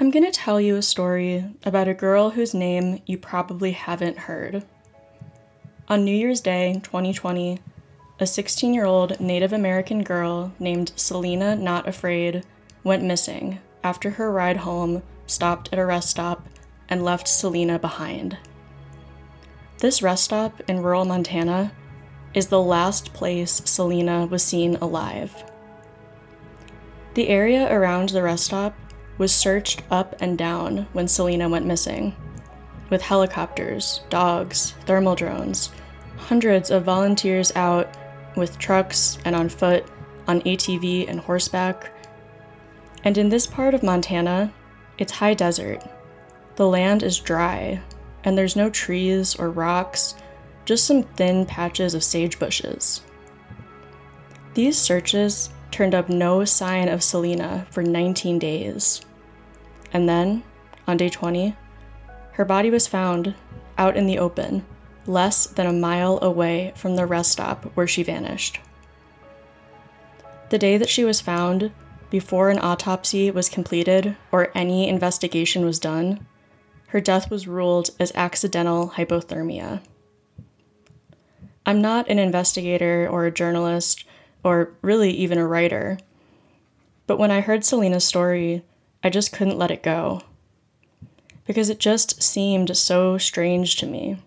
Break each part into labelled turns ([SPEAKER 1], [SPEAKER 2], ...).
[SPEAKER 1] I'm going to tell you a story about a girl whose name you probably haven't heard. On New Year's Day 2020, a 16 year old Native American girl named Selena Not Afraid went missing after her ride home stopped at a rest stop and left Selena behind. This rest stop in rural Montana is the last place Selena was seen alive. The area around the rest stop was searched up and down when Selena went missing, with helicopters, dogs, thermal drones, hundreds of volunteers out with trucks and on foot, on ATV and horseback. And in this part of Montana, it's high desert. The land is dry, and there's no trees or rocks, just some thin patches of sage bushes. These searches turned up no sign of Selena for 19 days. And then, on day 20, her body was found out in the open, less than a mile away from the rest stop where she vanished. The day that she was found, before an autopsy was completed or any investigation was done, her death was ruled as accidental hypothermia. I'm not an investigator or a journalist or really even a writer, but when I heard Selena's story, I just couldn't let it go. Because it just seemed so strange to me.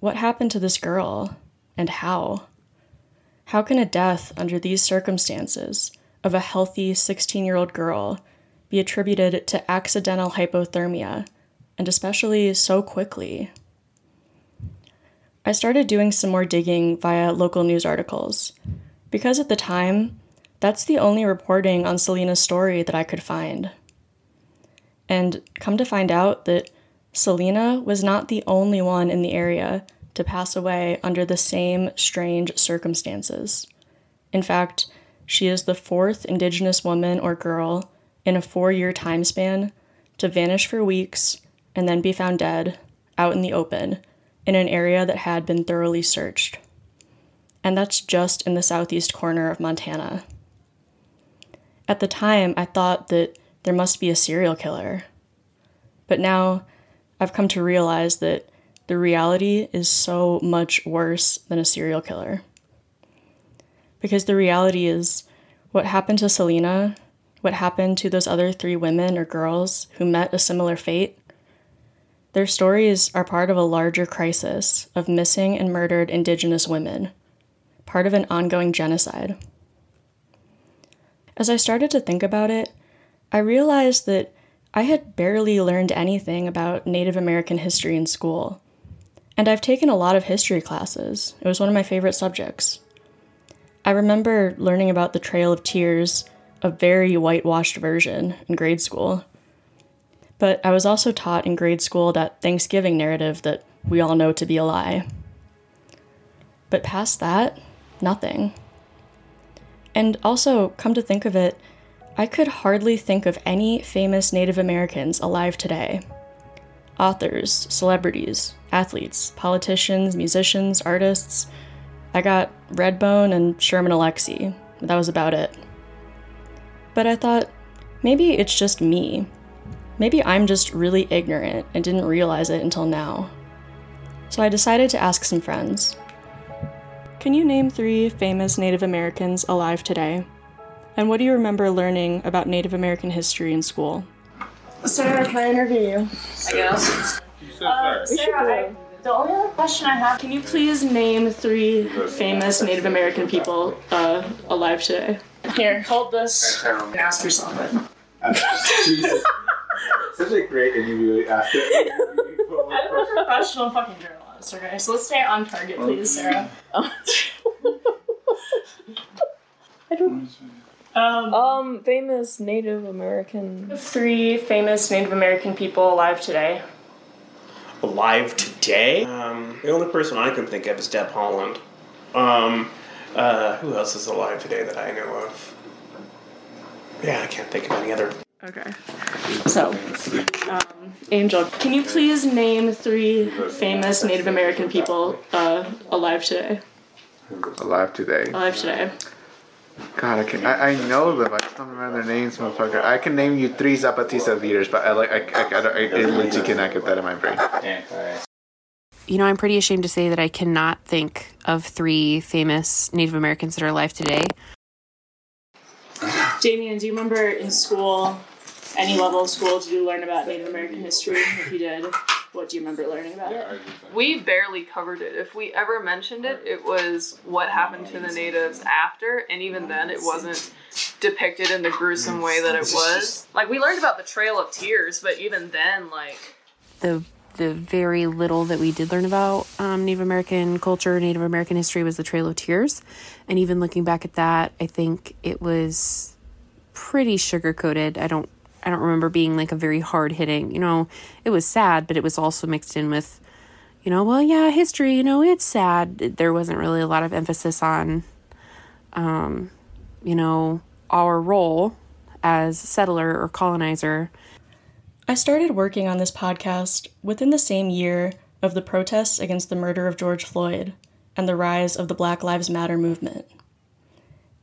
[SPEAKER 1] What happened to this girl, and how? How can a death under these circumstances of a healthy 16 year old girl be attributed to accidental hypothermia, and especially so quickly? I started doing some more digging via local news articles, because at the time, that's the only reporting on Selena's story that I could find. And come to find out that Selena was not the only one in the area to pass away under the same strange circumstances. In fact, she is the fourth Indigenous woman or girl in a four year time span to vanish for weeks and then be found dead out in the open in an area that had been thoroughly searched. And that's just in the southeast corner of Montana. At the time, I thought that there must be a serial killer. But now I've come to realize that the reality is so much worse than a serial killer. Because the reality is what happened to Selena, what happened to those other three women or girls who met a similar fate, their stories are part of a larger crisis of missing and murdered Indigenous women, part of an ongoing genocide. As I started to think about it, I realized that I had barely learned anything about Native American history in school. And I've taken a lot of history classes. It was one of my favorite subjects. I remember learning about the Trail of Tears, a very whitewashed version, in grade school. But I was also taught in grade school that Thanksgiving narrative that we all know to be a lie. But past that, nothing. And also, come to think of it, I could hardly think of any famous Native Americans alive today. Authors, celebrities, athletes, politicians, musicians, artists. I got Redbone and Sherman Alexie. That was about it. But I thought, maybe it's just me. Maybe I'm just really ignorant and didn't realize it until now. So I decided to ask some friends. Can you name three famous Native Americans alive today? And what do you remember learning about Native American history in school?
[SPEAKER 2] Sarah, can I interview you?
[SPEAKER 3] I guess.
[SPEAKER 2] Uh, Sarah, I, the only other question I have, can you please name three famous Native American people uh, alive today? Here, hold this and ask yourself it.
[SPEAKER 4] Jesus. Such a great interview after.
[SPEAKER 2] I'm a professional fucking journalist, okay? So let's stay on target, please, Sarah. I don't. Um,
[SPEAKER 3] Um, famous Native American.
[SPEAKER 2] three famous Native American people alive today.
[SPEAKER 5] alive today. Um, the only person I can think of is Deb Haaland. Um, uh, who else is alive today that I know of? Yeah, I can't think of any other.
[SPEAKER 2] Okay. So, um, Angel, can you please name three famous Native American people uh, alive today?
[SPEAKER 4] Alive today.
[SPEAKER 2] Alive today.
[SPEAKER 4] God, I can I, I know them. I just don't remember their names, motherfucker. I can name you three Zapatista leaders, but I like I I, I, I, I literally cannot get that in my brain.
[SPEAKER 6] You know, I'm pretty ashamed to say that I cannot think of three famous Native Americans that are alive today.
[SPEAKER 2] Damien, do you remember in school, any level of school, did you learn about Native American history? If you did, what do you remember learning about it?
[SPEAKER 3] We barely covered it. If we ever mentioned it, it was what happened to the natives after, and even then, it wasn't depicted in the gruesome way that it was. Like we learned about the Trail of Tears, but even then, like
[SPEAKER 6] The the very little that we did learn about um, Native American culture, Native American history was the Trail of Tears, and even looking back at that, I think it was pretty sugar coated. I don't I don't remember being like a very hard hitting. You know, it was sad, but it was also mixed in with, you know, well, yeah, history. You know, it's sad. There wasn't really a lot of emphasis on, um, you know, our role as settler or colonizer.
[SPEAKER 1] I started working on this podcast within the same year of the protests against the murder of George Floyd and the rise of the Black Lives Matter movement.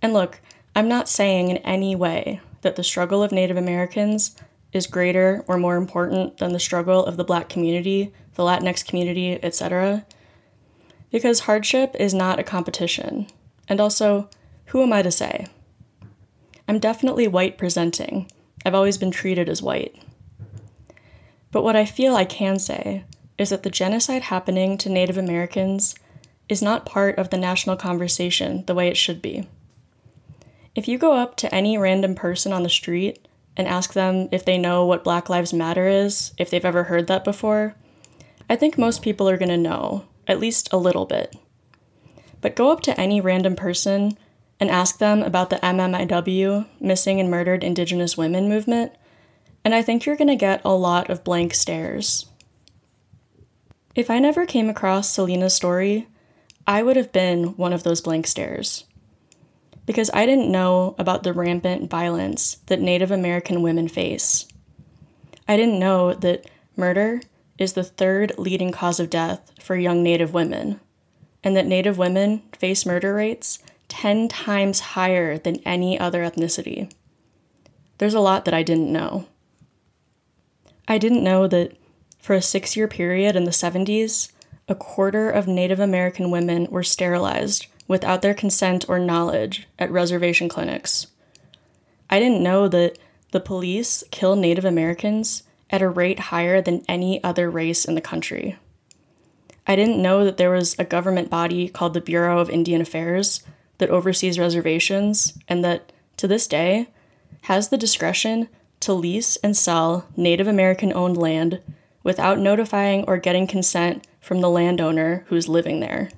[SPEAKER 1] And look, I'm not saying in any way that the struggle of Native Americans is greater or more important than the struggle of the black community, the Latinx community, etc. Because hardship is not a competition. And also, who am I to say? I'm definitely white presenting. I've always been treated as white. But what I feel I can say is that the genocide happening to Native Americans is not part of the national conversation the way it should be. If you go up to any random person on the street and ask them if they know what Black Lives Matter is, if they've ever heard that before, I think most people are going to know, at least a little bit. But go up to any random person and ask them about the MMIW, Missing and Murdered Indigenous Women movement, and I think you're going to get a lot of blank stares. If I never came across Selena's story, I would have been one of those blank stares. Because I didn't know about the rampant violence that Native American women face. I didn't know that murder is the third leading cause of death for young Native women, and that Native women face murder rates 10 times higher than any other ethnicity. There's a lot that I didn't know. I didn't know that for a six year period in the 70s, a quarter of Native American women were sterilized without their consent or knowledge at reservation clinics. I didn't know that the police kill Native Americans at a rate higher than any other race in the country. I didn't know that there was a government body called the Bureau of Indian Affairs that oversees reservations and that, to this day, has the discretion to lease and sell Native American owned land without notifying or getting consent from the landowner who's living there.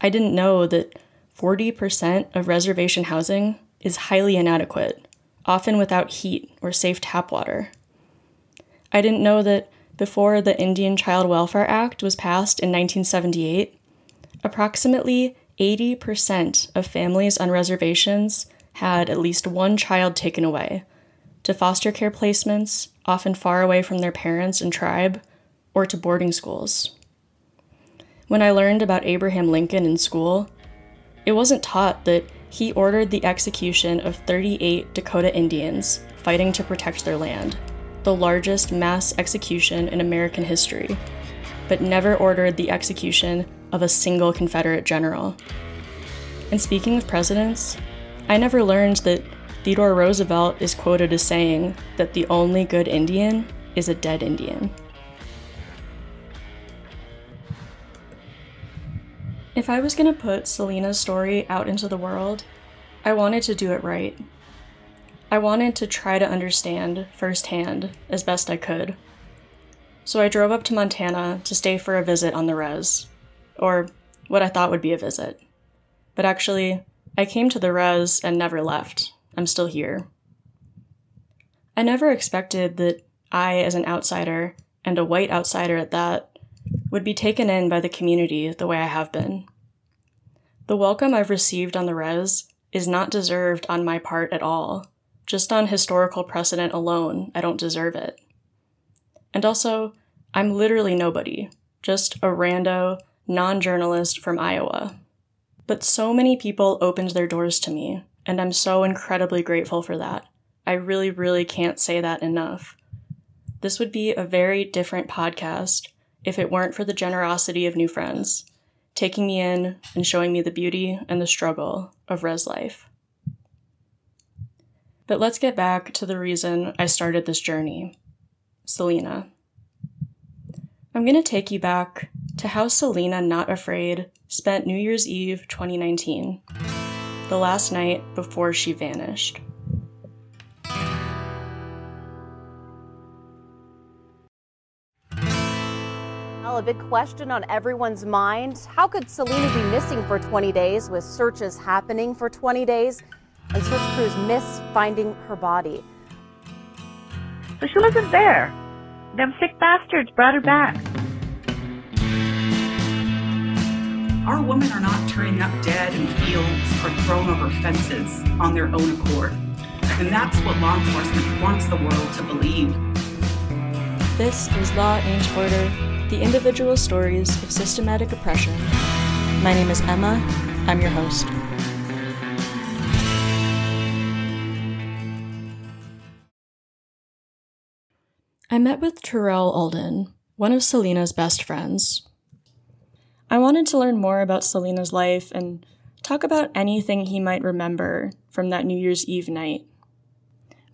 [SPEAKER 1] I didn't know that 40% of reservation housing is highly inadequate, often without heat or safe tap water. I didn't know that before the Indian Child Welfare Act was passed in 1978, approximately 80% of families on reservations had at least one child taken away to foster care placements, often far away from their parents and tribe, or to boarding schools. When I learned about Abraham Lincoln in school, it wasn't taught that he ordered the execution of 38 Dakota Indians fighting to protect their land, the largest mass execution in American history, but never ordered the execution of a single Confederate general. And speaking of presidents, I never learned that Theodore Roosevelt is quoted as saying that the only good Indian is a dead Indian. If I was going to put Selena's story out into the world, I wanted to do it right. I wanted to try to understand firsthand as best I could. So I drove up to Montana to stay for a visit on the res, or what I thought would be a visit. But actually, I came to the res and never left. I'm still here. I never expected that I, as an outsider, and a white outsider at that, would be taken in by the community the way I have been. The welcome I've received on the res is not deserved on my part at all. Just on historical precedent alone, I don't deserve it. And also, I'm literally nobody, just a rando, non journalist from Iowa. But so many people opened their doors to me, and I'm so incredibly grateful for that. I really, really can't say that enough. This would be a very different podcast if it weren't for the generosity of new friends, taking me in and showing me the beauty and the struggle of res life. But let's get back to the reason I started this journey Selena. I'm going to take you back to how Selena Not Afraid spent New Year's Eve 2019, the last night before she vanished.
[SPEAKER 7] A big question on everyone's mind. How could Selena be missing for 20 days with searches happening for 20 days and search crews miss finding her body?
[SPEAKER 8] But she wasn't there. Them sick bastards brought her back.
[SPEAKER 9] Our women are not turning up dead in fields or thrown over fences on their own accord. And that's what law enforcement wants the world to believe.
[SPEAKER 1] This is Law and Order, the individual stories of systematic oppression. My name is Emma. I'm your host. I met with Terrell Alden, one of Selena's best friends. I wanted to learn more about Selena's life and talk about anything he might remember from that New Year's Eve night.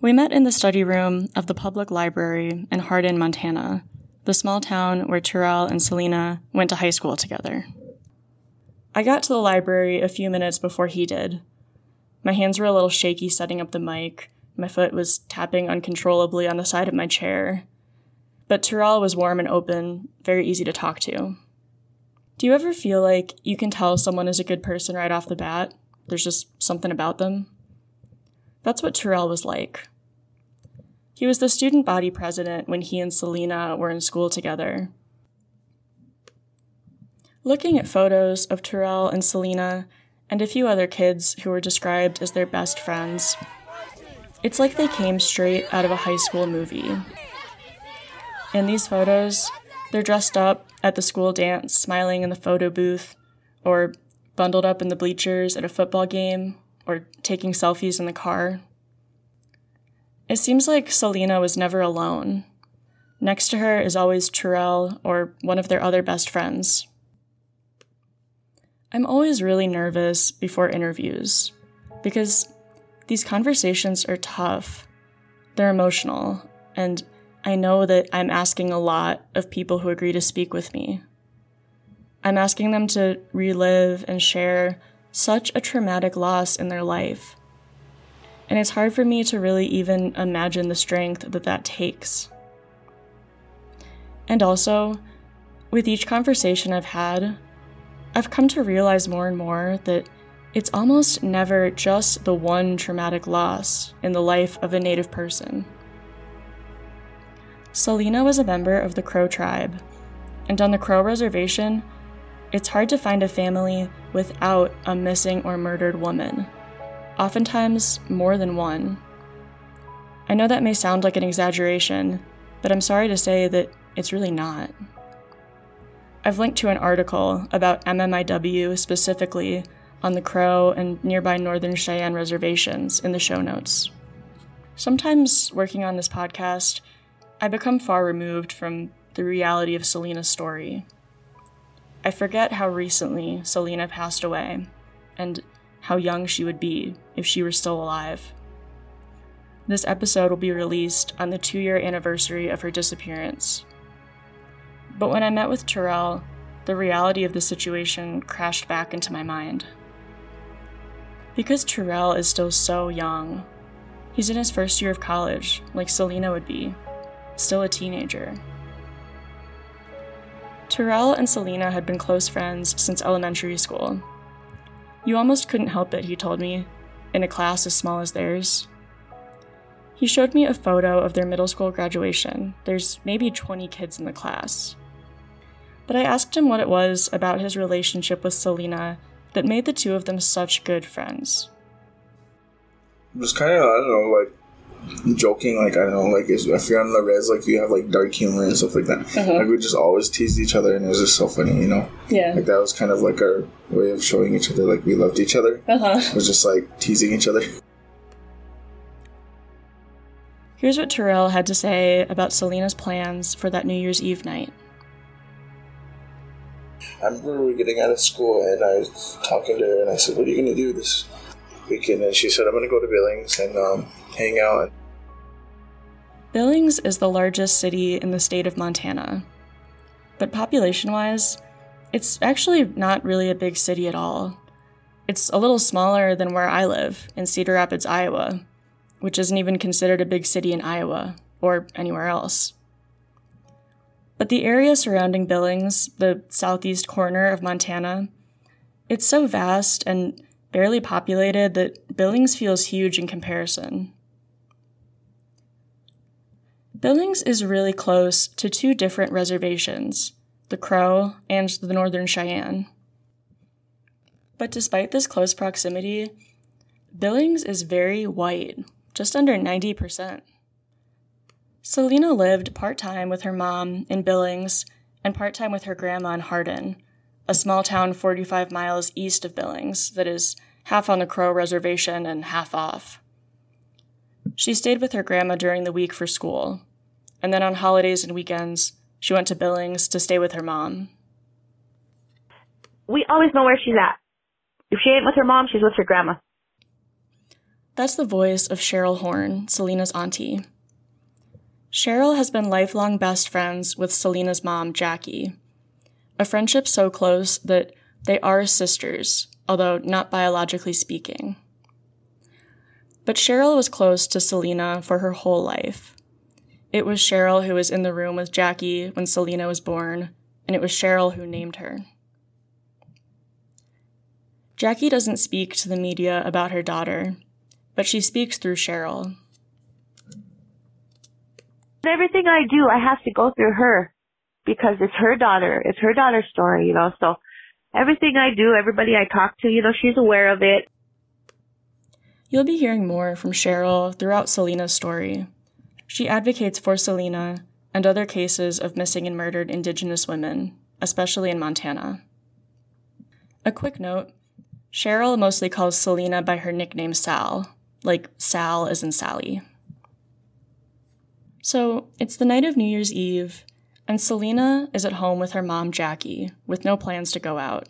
[SPEAKER 1] We met in the study room of the public library in Hardin, Montana, the small town where Terrell and Selena went to high school together. I got to the library a few minutes before he did. My hands were a little shaky setting up the mic. My foot was tapping uncontrollably on the side of my chair. But Terrell was warm and open, very easy to talk to. Do you ever feel like you can tell someone is a good person right off the bat? There's just something about them? That's what Terrell was like. He was the student body president when he and Selena were in school together. Looking at photos of Terrell and Selena and a few other kids who were described as their best friends, it's like they came straight out of a high school movie. In these photos, they're dressed up at the school dance, smiling in the photo booth, or bundled up in the bleachers at a football game, or taking selfies in the car. It seems like Selena was never alone. Next to her is always Terrell or one of their other best friends. I'm always really nervous before interviews because these conversations are tough. They're emotional, and I know that I'm asking a lot of people who agree to speak with me. I'm asking them to relive and share such a traumatic loss in their life. And it's hard for me to really even imagine the strength that that takes. And also, with each conversation I've had, I've come to realize more and more that it's almost never just the one traumatic loss in the life of a Native person. Selena was a member of the Crow tribe, and on the Crow reservation, it's hard to find a family without a missing or murdered woman, oftentimes more than one. I know that may sound like an exaggeration, but I'm sorry to say that it's really not. I've linked to an article about MMIW specifically on the Crow and nearby Northern Cheyenne reservations in the show notes. Sometimes working on this podcast, I become far removed from the reality of Selena's story. I forget how recently Selena passed away and how young she would be if she were still alive. This episode will be released on the two year anniversary of her disappearance. But when I met with Terrell, the reality of the situation crashed back into my mind. Because Terrell is still so young, he's in his first year of college, like Selena would be, still a teenager. Terrell and Selena had been close friends since elementary school. You almost couldn't help it, he told me, in a class as small as theirs. He showed me a photo of their middle school graduation. There's maybe 20 kids in the class. But I asked him what it was about his relationship with Selena that made the two of them such good friends.
[SPEAKER 10] It was kind of, I don't know, like joking, like I don't know, like if you're on the res, like you have like dark humor and stuff like that.
[SPEAKER 1] Uh-huh.
[SPEAKER 10] Like we just always teased each other, and it was just so funny, you know.
[SPEAKER 1] Yeah.
[SPEAKER 10] Like that was kind of like our way of showing each other like we loved each other.
[SPEAKER 1] Uh-huh.
[SPEAKER 10] It was just like teasing each other.
[SPEAKER 1] Here's what Terrell had to say about Selena's plans for that New Year's Eve night.
[SPEAKER 10] I remember we were getting out of school, and I was talking to her, and I said, "What are you gonna do this weekend?" And she said, "I'm gonna go to Billings and um, hang out."
[SPEAKER 1] Billings is the largest city in the state of Montana. But population wise, it's actually not really a big city at all. It's a little smaller than where I live, in Cedar Rapids, Iowa, which isn't even considered a big city in Iowa or anywhere else. But the area surrounding Billings, the southeast corner of Montana, it's so vast and barely populated that Billings feels huge in comparison. Billings is really close to two different reservations, the Crow and the Northern Cheyenne. But despite this close proximity, Billings is very white, just under 90%. Selena lived part time with her mom in Billings and part time with her grandma in Hardin, a small town 45 miles east of Billings that is half on the Crow Reservation and half off. She stayed with her grandma during the week for school, and then on holidays and weekends, she went to Billings to stay with her mom.
[SPEAKER 8] We always know where she's at. If she ain't with her mom, she's with her grandma.
[SPEAKER 1] That's the voice of Cheryl Horn, Selena's auntie. Cheryl has been lifelong best friends with Selena's mom, Jackie. A friendship so close that they are sisters, although not biologically speaking. But Cheryl was close to Selena for her whole life. It was Cheryl who was in the room with Jackie when Selena was born, and it was Cheryl who named her. Jackie doesn't speak to the media about her daughter, but she speaks through Cheryl.
[SPEAKER 8] Everything I do, I have to go through her because it's her daughter. It's her daughter's story, you know. So everything I do, everybody I talk to, you know, she's aware of it.
[SPEAKER 1] You'll be hearing more from Cheryl throughout Selena's story. She advocates for Selena and other cases of missing and murdered Indigenous women, especially in Montana. A quick note Cheryl mostly calls Selena by her nickname Sal, like Sal as in Sally. So, it's the night of New Year's Eve, and Selena is at home with her mom Jackie, with no plans to go out.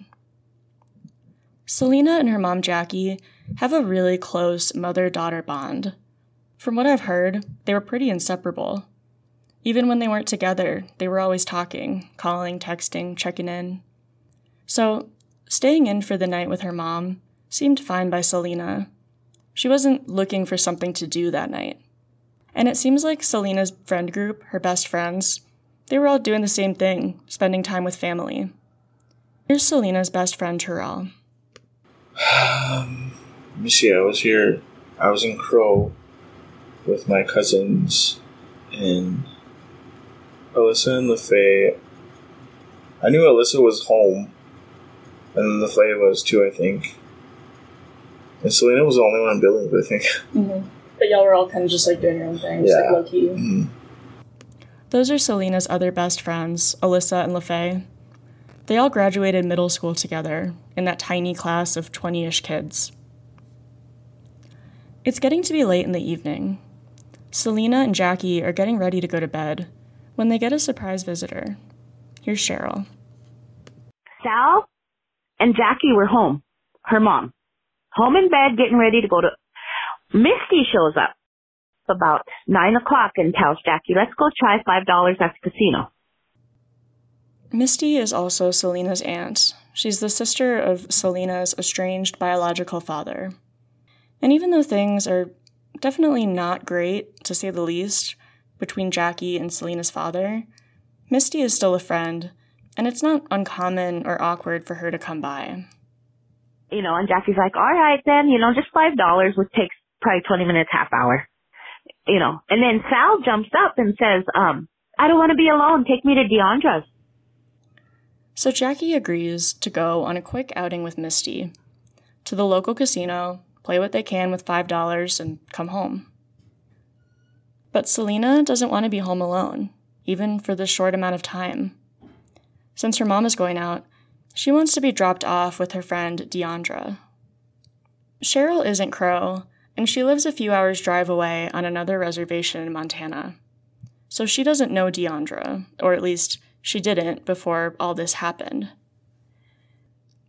[SPEAKER 1] Selena and her mom Jackie have a really close mother daughter bond. From what I've heard, they were pretty inseparable. Even when they weren't together, they were always talking, calling, texting, checking in. So, staying in for the night with her mom seemed fine by Selena. She wasn't looking for something to do that night. And it seems like Selena's friend group, her best friends, they were all doing the same thing, spending time with family. Here's Selena's best friend, Terrell.
[SPEAKER 10] Um, let me see. I was here. I was in Crow with my cousins and Alyssa and LaFay. I knew Alyssa was home, and LaFay was too. I think. And Selena was the only one I'm in Billings, I think.
[SPEAKER 1] Mm-hmm. But y'all were all kind of just like doing your own thing, just
[SPEAKER 10] Yeah.
[SPEAKER 1] like low key.
[SPEAKER 10] Mhm.
[SPEAKER 1] Those are Selena's other best friends, Alyssa and LaFay. They all graduated middle school together in that tiny class of 20 ish kids. It's getting to be late in the evening. Selena and Jackie are getting ready to go to bed when they get a surprise visitor. Here's Cheryl.
[SPEAKER 8] Sal and Jackie were home. Her mom. Home in bed, getting ready to go to. Misty shows up about nine o'clock and tells Jackie, let's go try five dollars at the casino.
[SPEAKER 1] Misty is also Selena's aunt. She's the sister of Selena's estranged biological father. And even though things are definitely not great, to say the least, between Jackie and Selena's father, Misty is still a friend, and it's not uncommon or awkward for her to come by.
[SPEAKER 8] You know, and Jackie's like, all right then, you know, just five dollars, which takes probably twenty minutes, half hour. You know, and then Sal jumps up and says, um, I don't want to be alone. Take me to Deandra's.
[SPEAKER 1] So Jackie agrees to go on a quick outing with Misty to the local casino, play what they can with $5, and come home. But Selena doesn't want to be home alone, even for this short amount of time. Since her mom is going out, she wants to be dropped off with her friend Deandra. Cheryl isn't Crow, and she lives a few hours' drive away on another reservation in Montana. So she doesn't know Deandra, or at least she didn't before all this happened.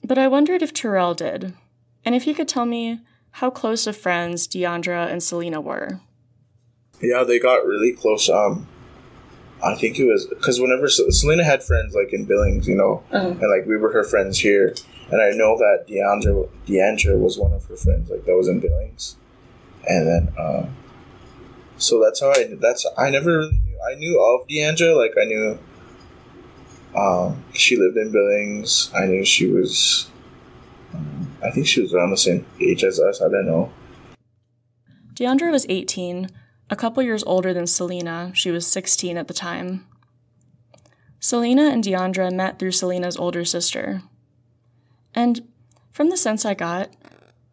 [SPEAKER 1] But I wondered if Terrell did, and if he could tell me how close of friends Deandra and Selena were.
[SPEAKER 10] Yeah, they got really close. Um, I think it was because whenever Selena had friends like in Billings, you know,
[SPEAKER 1] Uh-huh.
[SPEAKER 10] and like we were her friends here, and I know that Deandra Deandra was one of her friends like that was in Billings, and then um, so that's how I that's I never really knew I knew of Deandra like I knew um, she lived in Billings. I knew she was. I think she was around the same age as us. I don't know.
[SPEAKER 1] Deandra was 18, a couple years older than Selena. She was 16 at the time. Selena and Deandra met through Selena's older sister. And from the sense I got,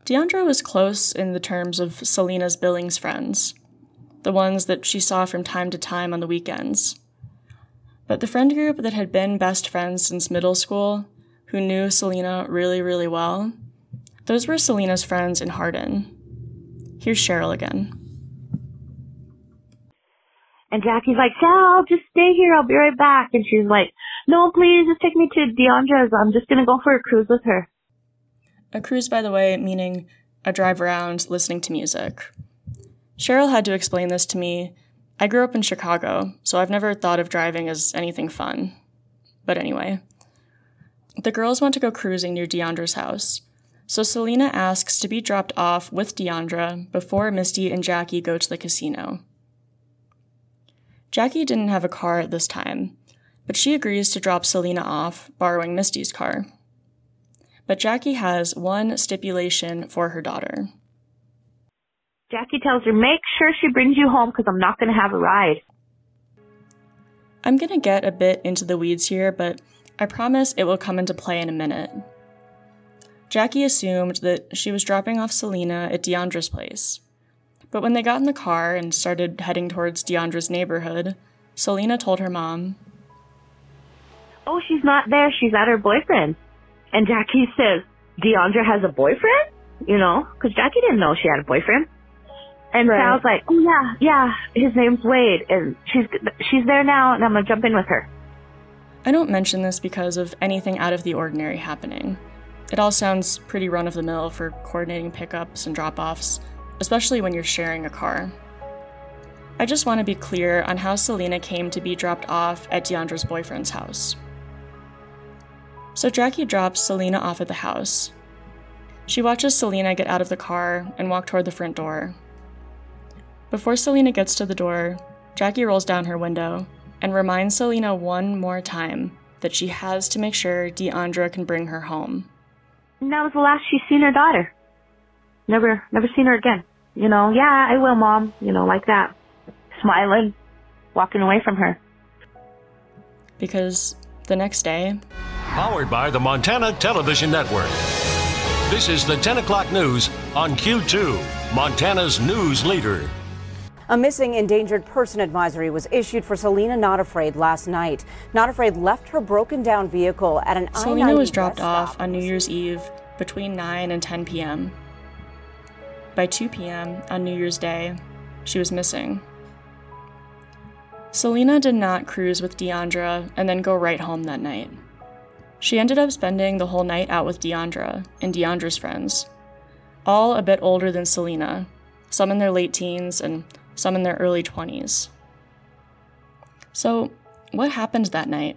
[SPEAKER 1] Deandra was close in the terms of Selena's Billings friends, the ones that she saw from time to time on the weekends. But the friend group that had been best friends since middle school, who knew Selena really, really well, those were Selena's friends in Hardin. Here's Cheryl again.
[SPEAKER 8] And Jackie's like, Sal, just stay here. I'll be right back. And she's like, no, please, just take me to Deandra's. I'm just going to go for a cruise with her.
[SPEAKER 1] A cruise, by the way, meaning a drive around listening to music. Cheryl had to explain this to me. I grew up in Chicago, so I've never thought of driving as anything fun. But anyway, the girls want to go cruising near Deandra's house, so Selena asks to be dropped off with Deandra before Misty and Jackie go to the casino. Jackie didn't have a car at this time, but she agrees to drop Selena off, borrowing Misty's car. But Jackie has one stipulation for her daughter.
[SPEAKER 8] Jackie tells her, make sure she brings you home because I'm not going to have a ride.
[SPEAKER 1] I'm gonna get a bit into the weeds here, but I promise it will come into play in a minute. Jackie assumed that she was dropping off Selena at Deandra's place. But when they got in the car and started heading towards Deandra's neighborhood, Selena told her mom,
[SPEAKER 8] Oh, she's not there. She's at her boyfriend. And Jackie says, Deandra has a boyfriend? You know, because Jackie didn't know she had a boyfriend. And
[SPEAKER 1] Right.
[SPEAKER 8] Sal's like, oh yeah, yeah, his name's Wade, and she's she's there now, and I'm gonna jump in with her.
[SPEAKER 1] I don't mention this because of anything out of the ordinary happening. It all sounds pretty run of the mill for coordinating pickups and drop offs, especially when you're sharing a car. I just want to be clear on how Selena came to be dropped off at Deandra's boyfriend's house. So Jackie drops Selena off at the house. She watches Selena get out of the car and walk toward the front door. Before Selena gets to the door, Jackie rolls down her window and reminds Selena one more time that she has to make sure Deandra can bring her home.
[SPEAKER 8] And that was the last she's seen her daughter. Never, never seen her again. You know, yeah, I will, mom. You know, like that, smiling, walking away from her.
[SPEAKER 1] Because the next day,
[SPEAKER 11] Powered by the Montana Television Network. This is the 10 o'clock news on Q2, Montana's news leader.
[SPEAKER 7] A missing endangered person advisory was issued for Selena Not Afraid last night. Not Afraid left her broken down vehicle at an
[SPEAKER 1] Selena
[SPEAKER 7] I-90
[SPEAKER 1] was dropped
[SPEAKER 7] rest
[SPEAKER 1] off on New Year's Eve between 9 and 10 p.m. By 2 p.m. on New Year's Day, she was missing. Selena did not cruise with Deandra and then go right home that night. She ended up spending the whole night out with Deandra and Deandra's friends, all a bit older than Selena, some in their late teens and some in their early 20s. So, what happened that night?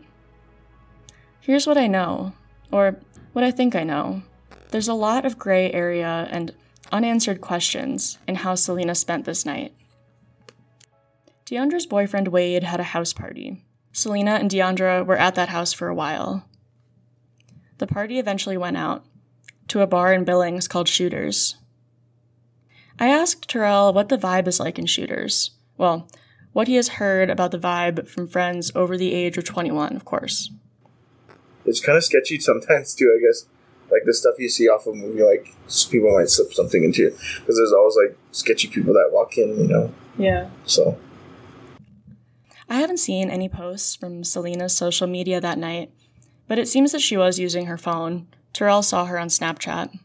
[SPEAKER 1] Here's what I know, or what I think I know. There's a lot of gray area and unanswered questions in how Selena spent this night. Deandra's boyfriend Wade had a house party. Selena and Deandra were at that house for a while. The party eventually went out to a bar in Billings called Shooters. I asked Terrell what the vibe is like in Shooters. Well, what he has heard about the vibe from friends over the age of 21, of course.
[SPEAKER 10] It's kind of sketchy sometimes too. I guess like the stuff you see off a movie, like people might slip something into you because there's always like sketchy people that walk in, you know.
[SPEAKER 1] Yeah.
[SPEAKER 10] So
[SPEAKER 1] I haven't seen any posts from Selena's social media that night, but it seems that she was using her phone. Terrell saw her on Snapchat.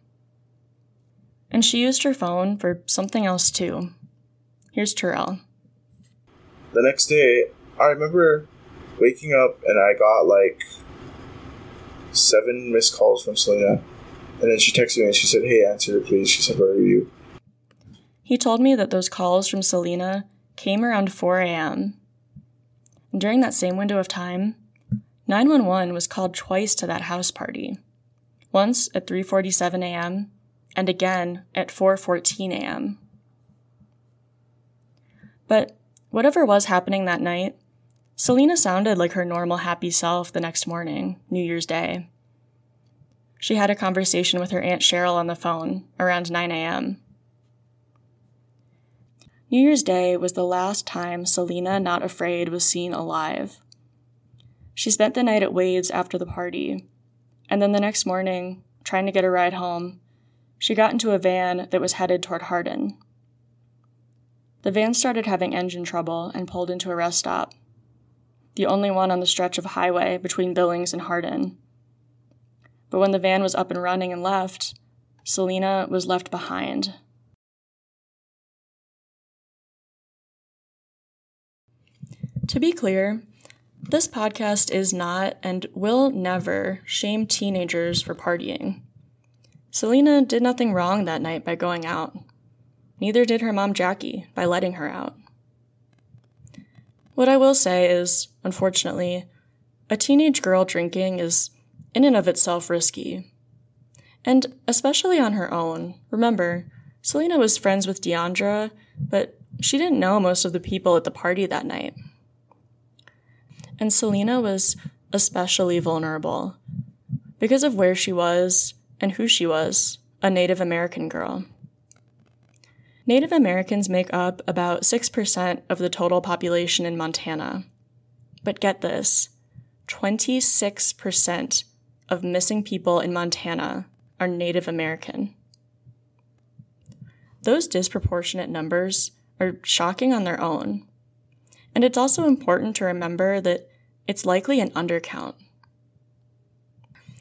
[SPEAKER 1] And she used her phone for something else too. Here's Terrell.
[SPEAKER 10] The next day, I remember waking up and I got like seven missed calls from Selena. And then she texted me and she said, Hey, answer it, please. She said, Where are you?
[SPEAKER 1] He told me that those calls from Selena came around 4 a.m. And during that same window of time, 911 was called twice to that house party. Once at 3:47 a.m. and again at 4:14 a.m. But whatever was happening that night, Selena sounded like her normal happy self the next morning, New Year's Day. She had a conversation with her Aunt Cheryl on the phone around 9 a.m. New Year's Day was the last time Selena Not Afraid was seen alive. She spent the night at Wade's after the party, and then the next morning, trying to get a ride home, she got into a van that was headed toward Hardin. The van started having engine trouble and pulled into a rest stop, the only one on the stretch of highway between Billings and Hardin. But when the van was up and running and left, Selena was left behind. To be clear, this podcast is not and will never shame teenagers for partying. Selena did nothing wrong that night by going out. Neither did her mom Jackie by letting her out. What I will say is, unfortunately, a teenage girl drinking is in and of itself risky. And especially on her own. Remember, Selena was friends with Deandra, but she didn't know most of the people at the party that night. And Selena was especially vulnerable because of where she was and who she was a Native American girl. Native Americans make up about 6% of the total population in Montana. But get this 26% of missing people in Montana are Native American. Those disproportionate numbers are shocking on their own. And it's also important to remember that it's likely an undercount.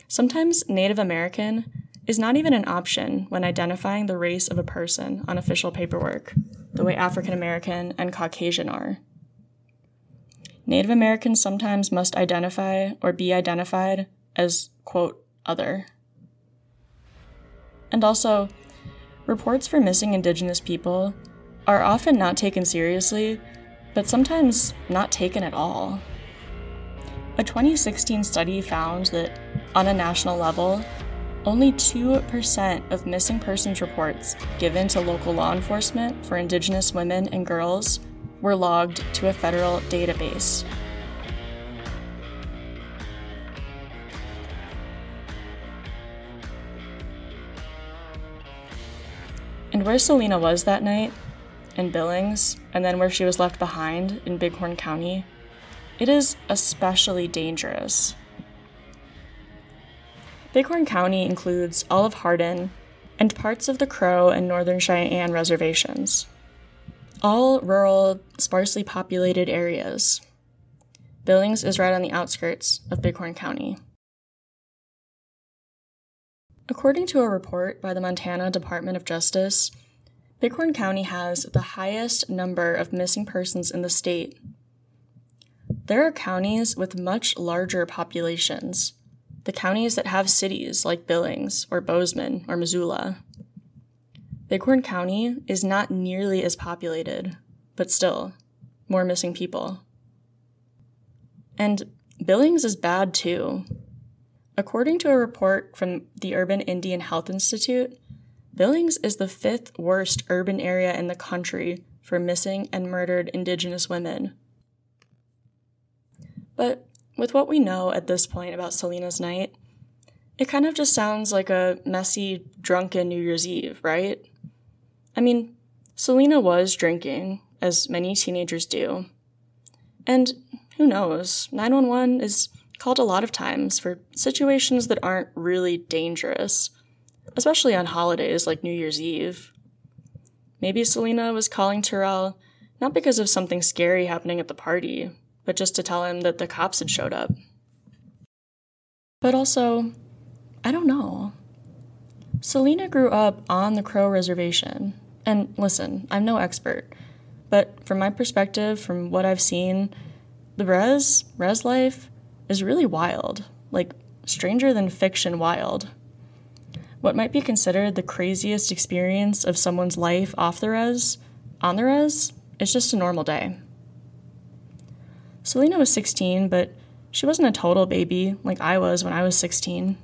[SPEAKER 1] Sometimes Native American is not even an option when identifying the race of a person on official paperwork, the way African American and Caucasian are. Native Americans sometimes must identify or be identified as, quote, other. And also, reports for missing Indigenous people are often not taken seriously, but sometimes not taken at all. A 2016 study found that, on a national level, only 2% of missing persons reports given to local law enforcement for Indigenous women and girls were logged to a federal database. And where Selena was that night, in Billings, and then where she was left behind in Bighorn County, it is especially dangerous. Bighorn County includes all of Hardin and parts of the Crow and Northern Cheyenne reservations. All rural, sparsely populated areas. Billings is right on the outskirts of Bighorn County. According to a report by the Montana Department of Justice, Bighorn County has the highest number of missing persons in the state. There are counties with much larger populations, the counties that have cities like Billings or Bozeman or Missoula. Bighorn County is not nearly as populated, but still, more missing people. And Billings is bad too. According to a report from the Urban Indian Health Institute, Billings is the fifth worst urban area in the country for missing and murdered Indigenous women. But with what we know at this point about Selena's night, it kind of just sounds like a messy, drunken New Year's Eve, right? I mean, Selena was drinking, as many teenagers do. And who knows? 911 is called a lot of times for situations that aren't really dangerous, especially on holidays like New Year's Eve. Maybe Selena was calling Terrell not because of something scary happening at the party, but just to tell him that the cops had showed up. But also, I don't know. Selena grew up on the Crow Reservation. And listen, I'm no expert, but from my perspective, from what I've seen, the res, res life, is really wild. Like, stranger than fiction wild. What might be considered the craziest experience of someone's life off the res, on the res, is just a normal day. Selena was 16, but she wasn't a total baby like I was when I was 16.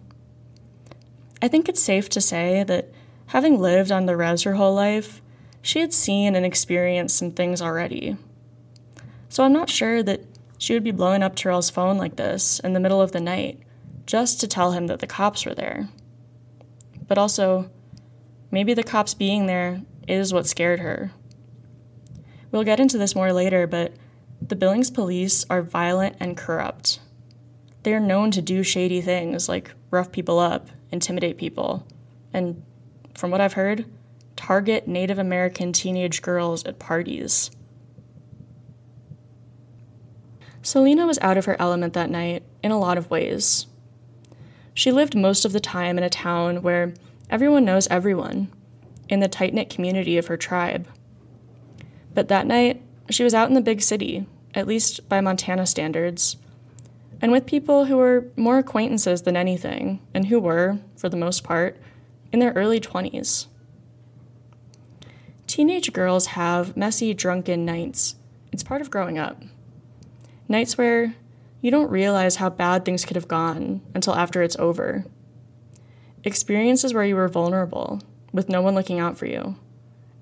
[SPEAKER 1] I think it's safe to say that having lived on the res her whole life, she had seen and experienced some things already. So I'm not sure that she would be blowing up Terrell's phone like this in the middle of the night just to tell him that the cops were there. But also, maybe the cops being there is what scared her. We'll get into this more later, but the Billings police are violent and corrupt. They are known to do shady things like rough people up, intimidate people, and from what I've heard, target Native American teenage girls at parties. Selena was out of her element that night in a lot of ways. She lived most of the time in a town where everyone knows everyone, in the tight knit community of her tribe. But that night, she was out in the big city, at least by Montana standards, and with people who were more acquaintances than anything, and who were, for the most part, in their early 20s. Teenage girls have messy, drunken nights. It's part of growing up. Nights where you don't realize how bad things could have gone until after it's over. Experiences where you were vulnerable, with no one looking out for you,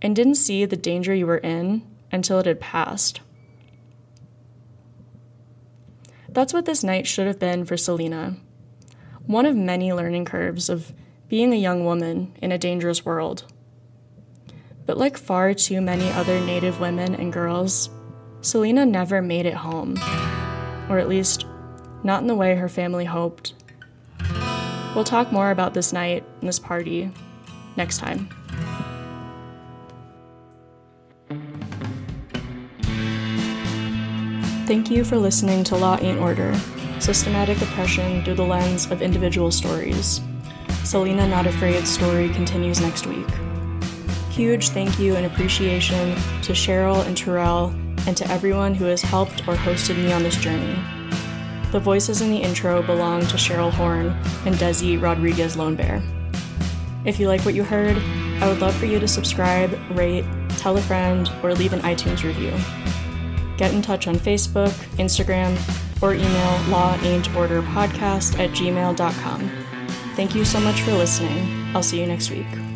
[SPEAKER 1] and didn't see the danger you were in until it had passed. That's what this night should have been for Selena. One of many learning curves of being a young woman in a dangerous world. But like far too many other Native women and girls, Selena never made it home. Or at least, not in the way her family hoped. We'll talk more about this night and this party next time. Thank you for listening to Law Ain't Order Systematic Oppression Through the Lens of Individual Stories. Selena Not Afraid's story continues next week. Huge thank you and appreciation to Cheryl and Terrell and to everyone who has helped or hosted me on this journey. The voices in the intro belong to Cheryl Horn and Desi Rodriguez Lone Bear. If you like what you heard, I would love for you to subscribe, rate, tell a friend, or leave an iTunes review. Get in touch on Facebook, Instagram, or email lawain'torderpodcast at gmail.com. Thank you so much for listening. I'll see you next week.